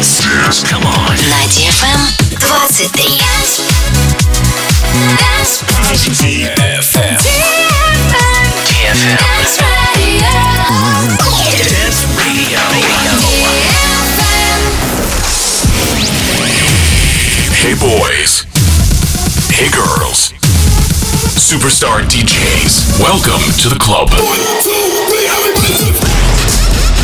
Dance. Dance. Come on. На DFM 23. DFM. DFM. Dance Radio. Hey boys. Hey girls. Superstar DJs. Welcome to the club.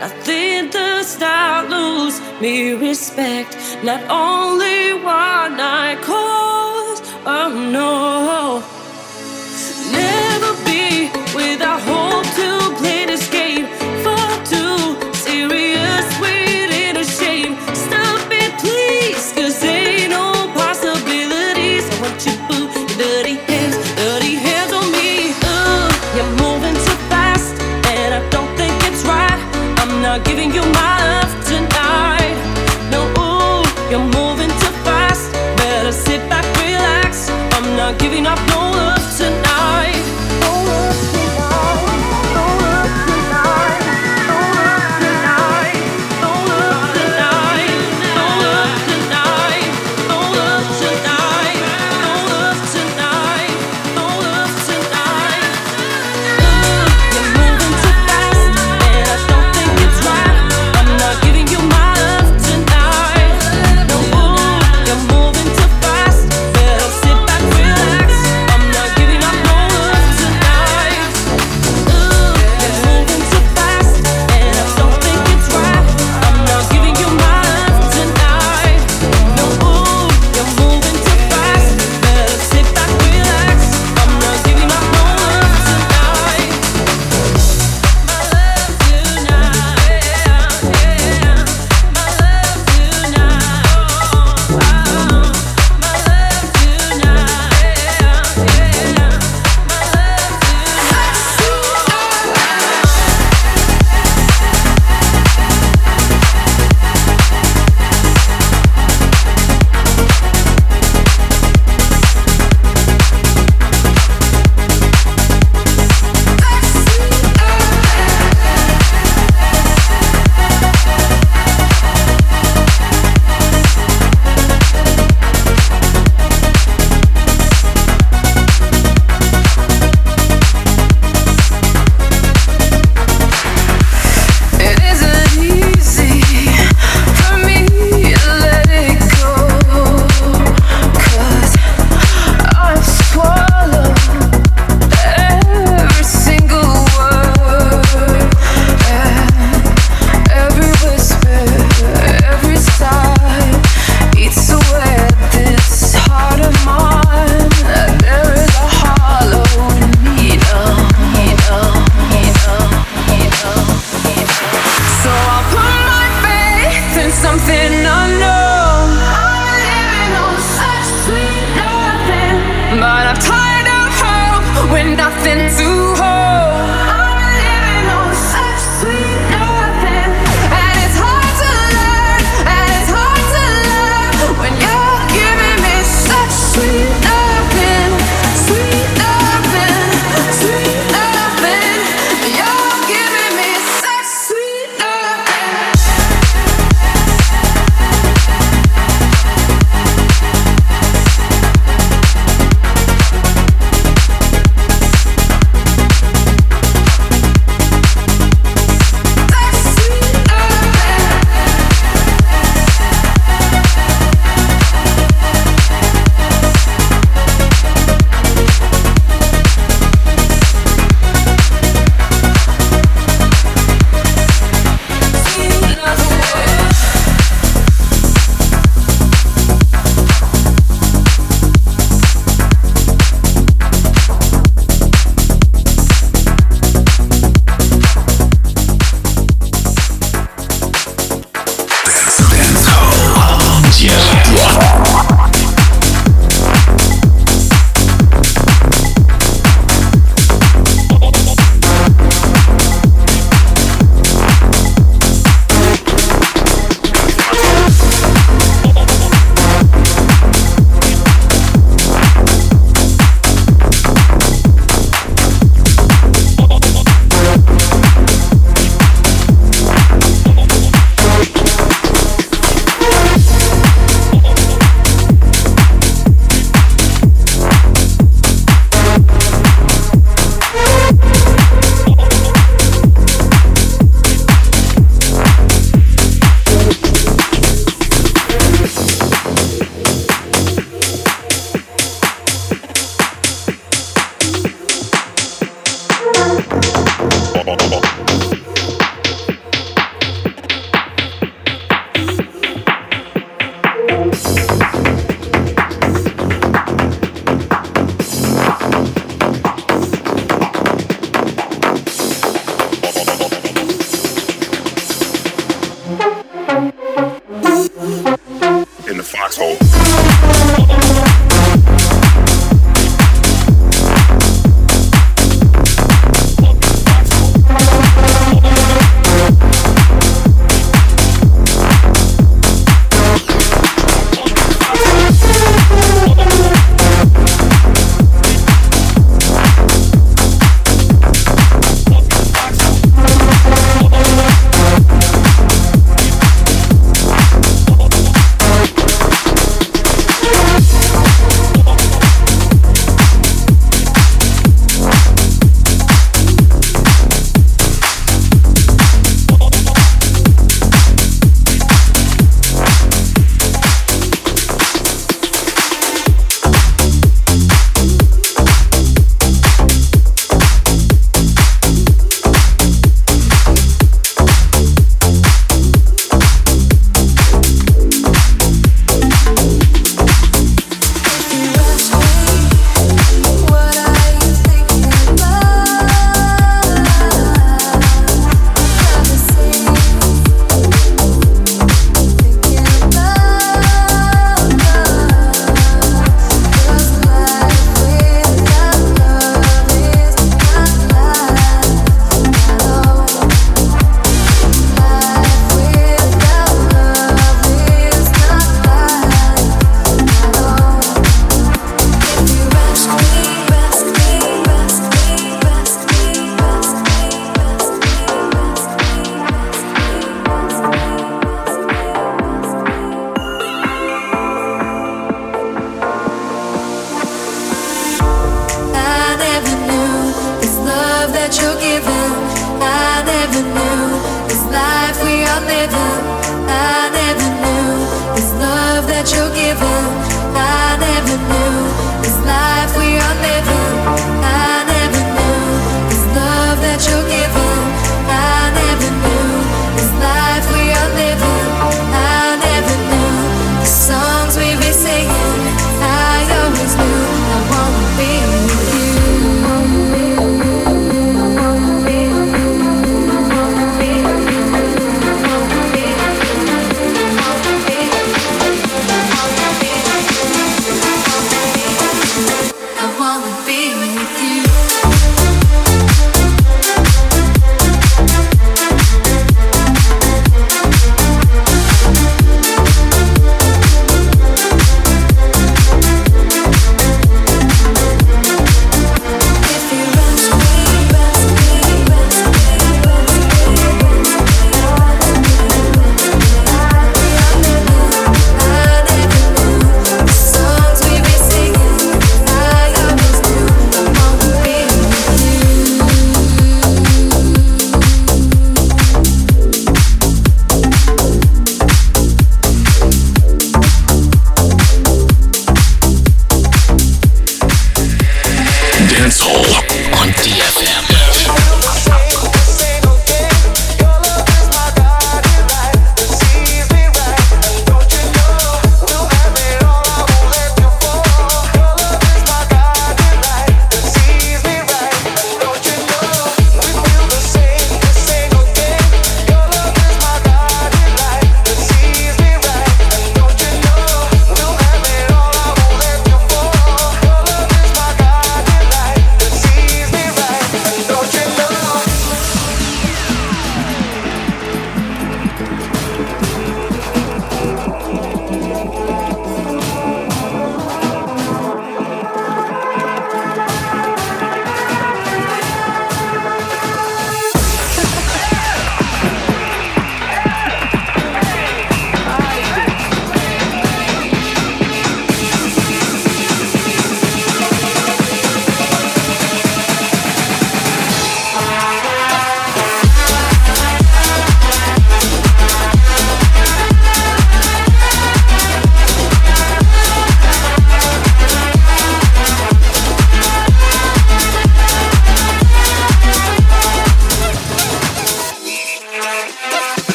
Nothing does not lose me respect. Not only one I cause, oh no.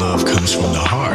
Love comes from the heart.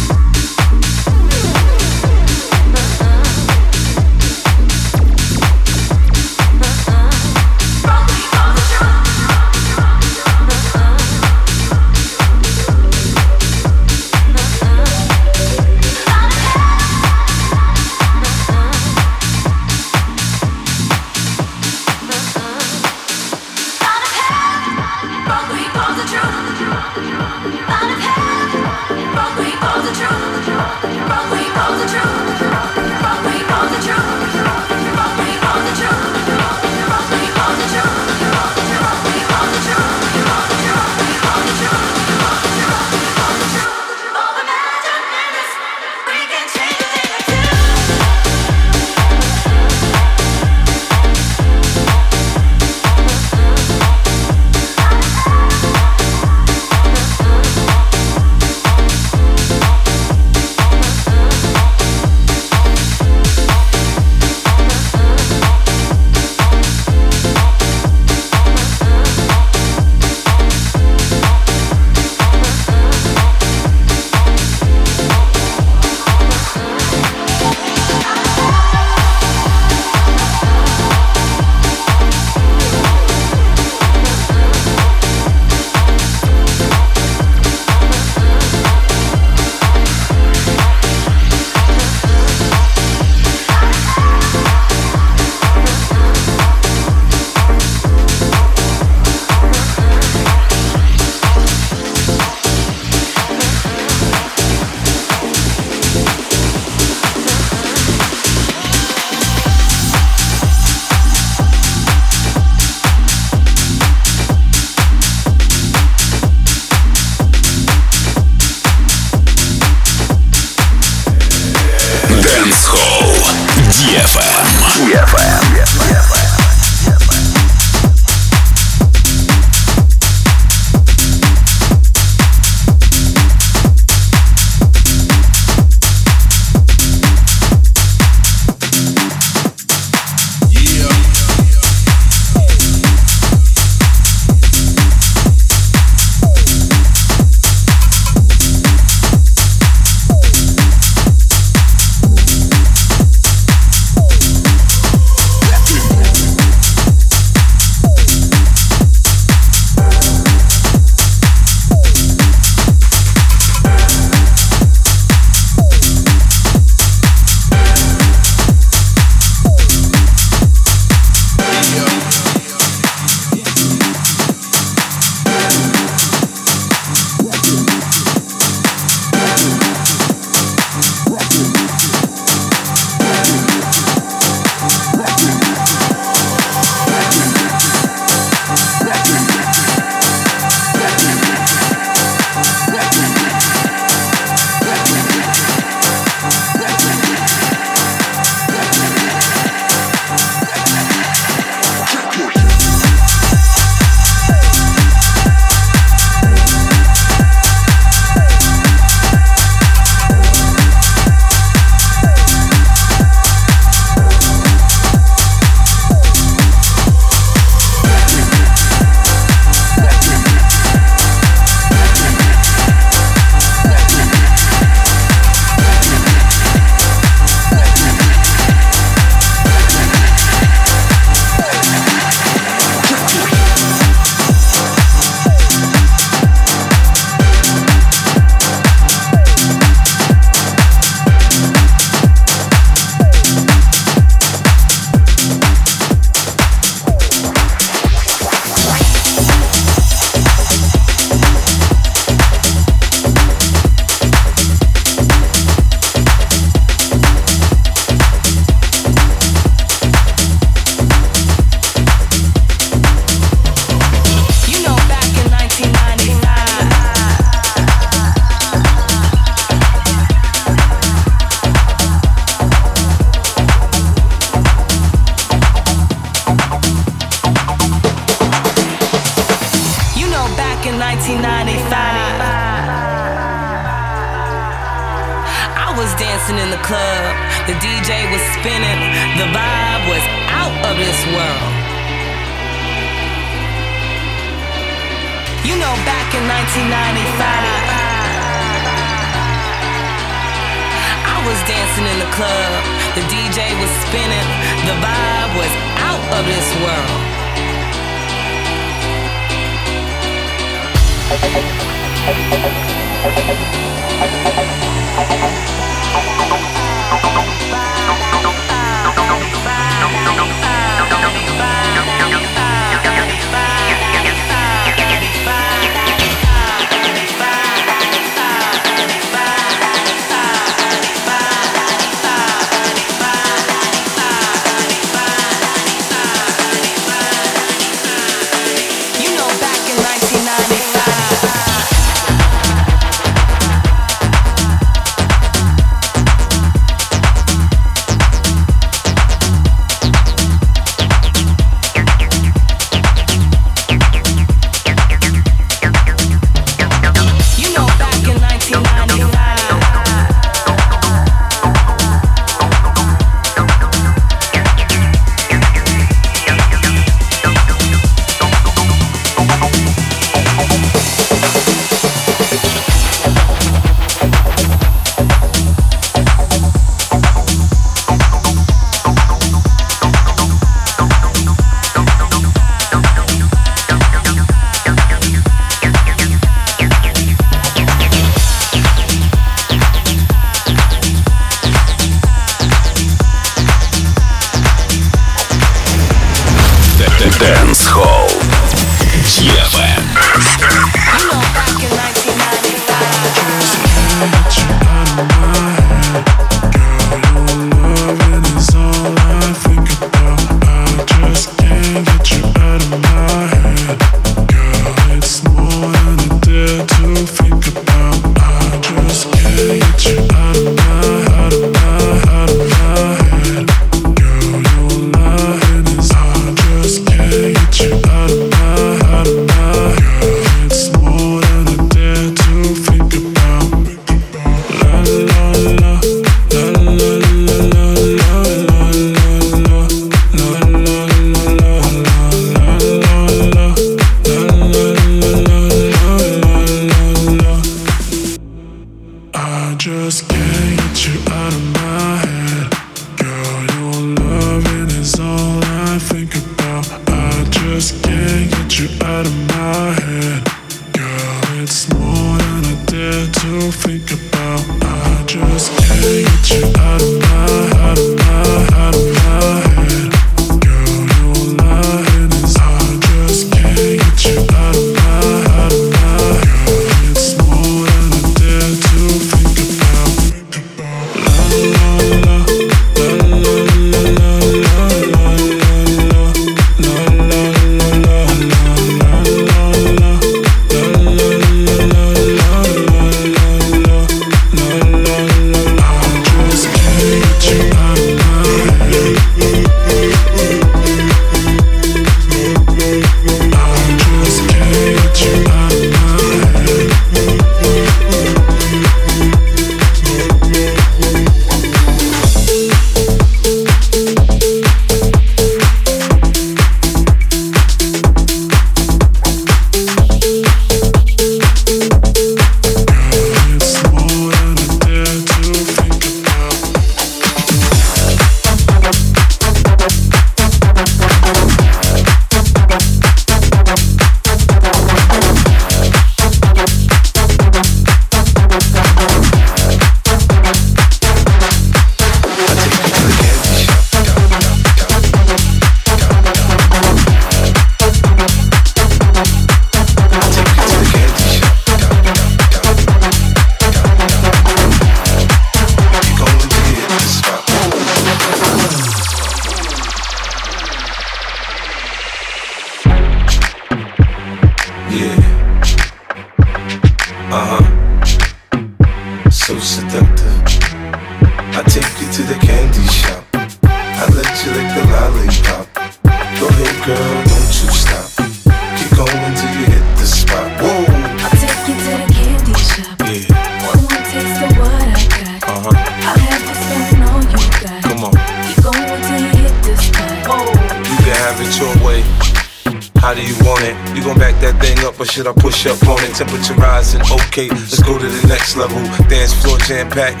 Temperature rising, okay, let's go to the next level. Dance floor jam packed,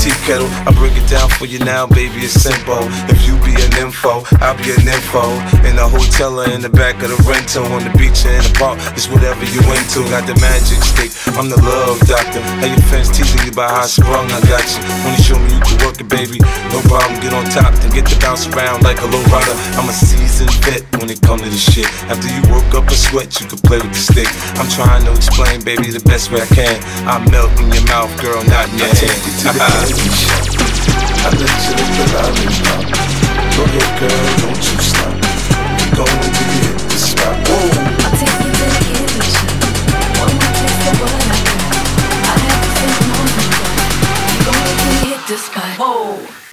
tea kettle. I break it down for you now, baby, it's simple. If you be an info, I'll be an info. In the hotel or in the back of the rental, on the beach or in the park, it's whatever you into. Got the magic stick, I'm the love doctor. How your fans teasing you about how I sprung, I got you. When you show me you can work it, baby, no problem. Get on top, then get to bounce around like a low rider. I'm a seasoned vet when it comes to this shit. After you work up a sweat, you can play with the stick. I'm trying to explain, baby, the best way I can. I melt in your mouth, girl, not in your hand. I let you. Go girl, don't you stop. We going to hit the spot. Whoa. I'll take you to the. One more I. I have to say more than that. You gon' make me hit the. Whoa.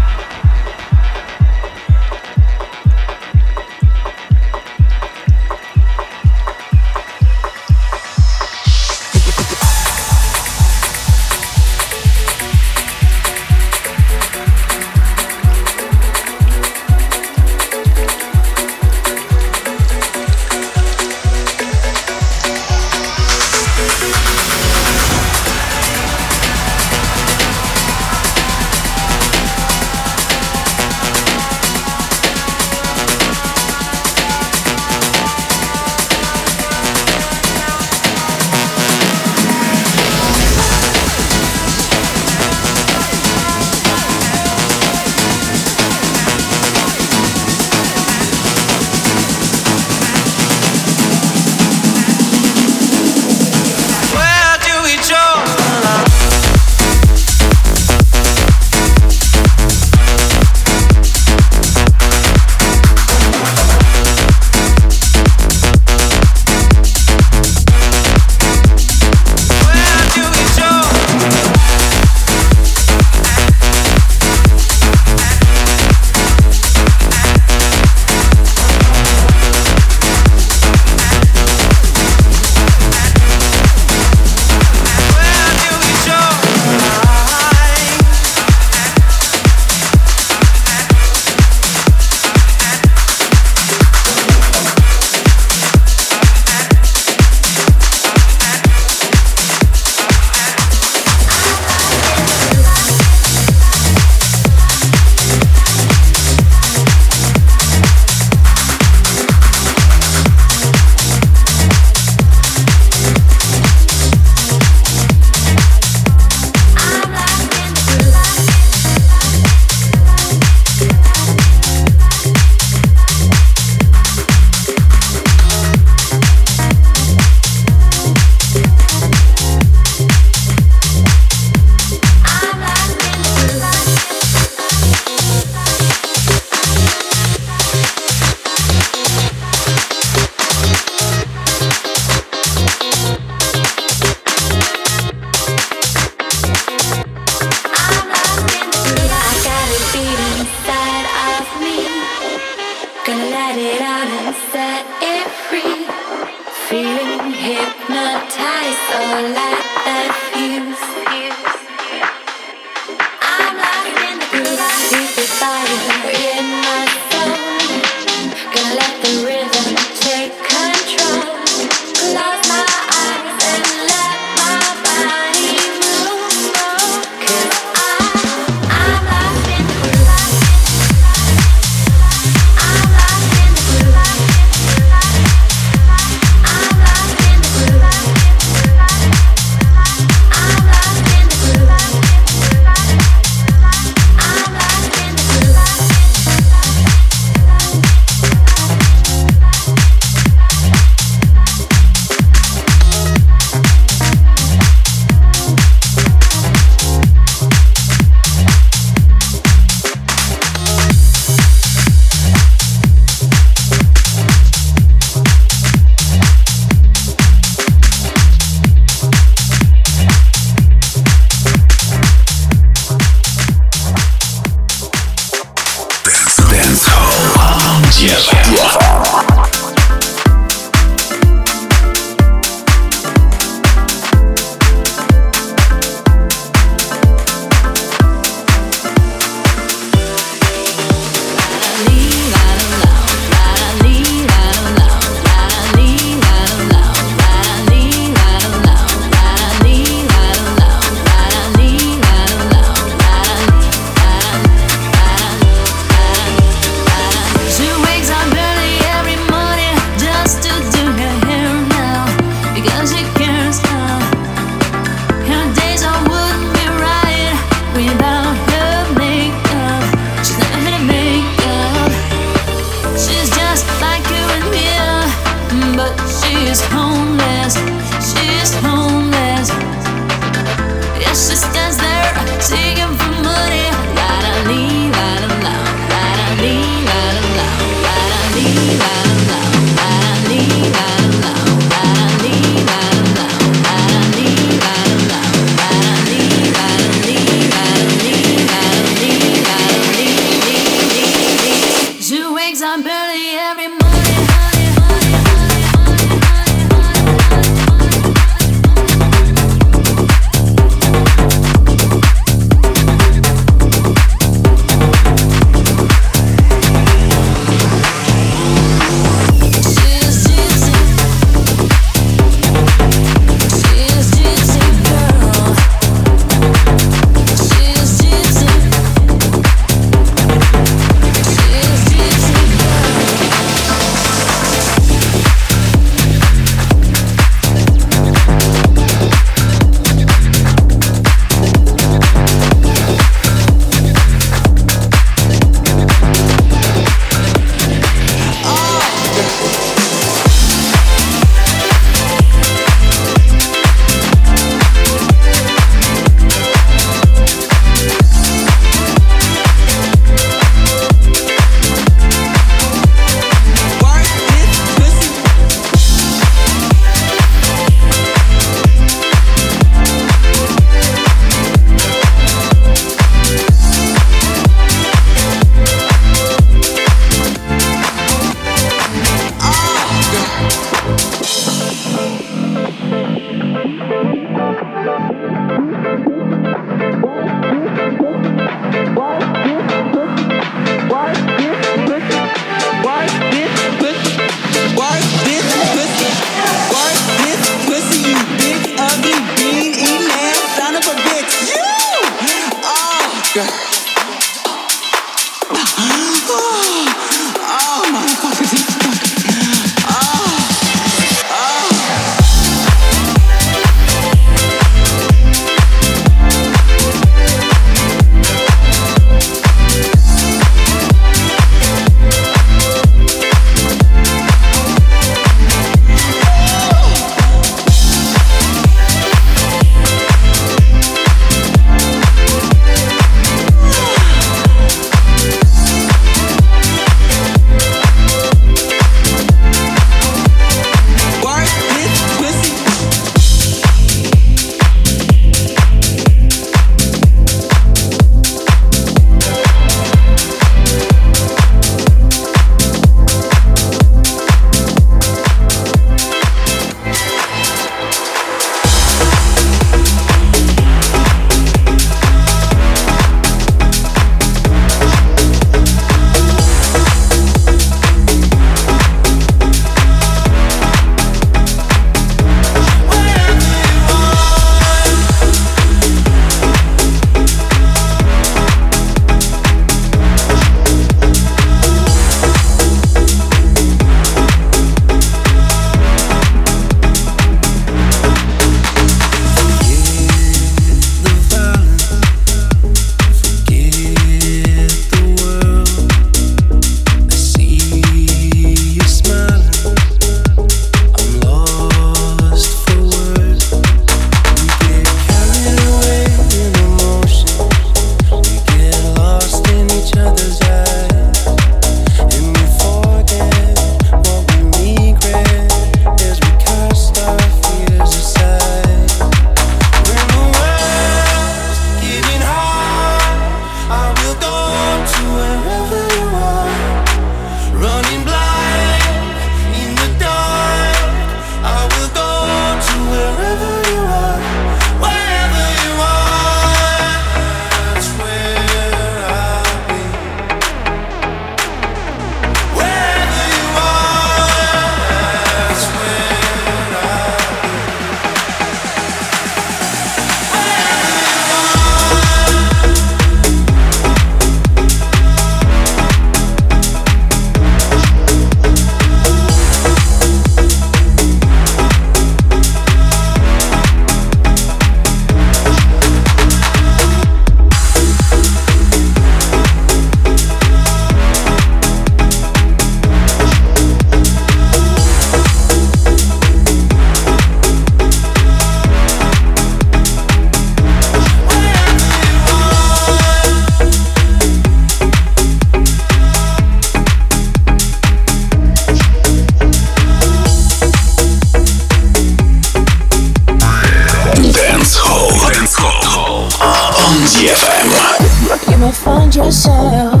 You may find yourself.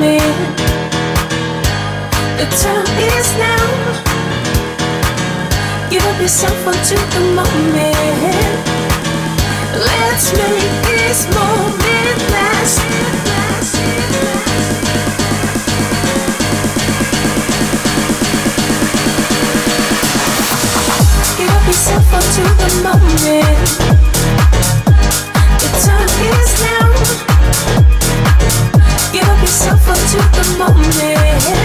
me. The time is now. Give yourself unto the moment. Let's make this moment last. Give yourself unto the moment. moment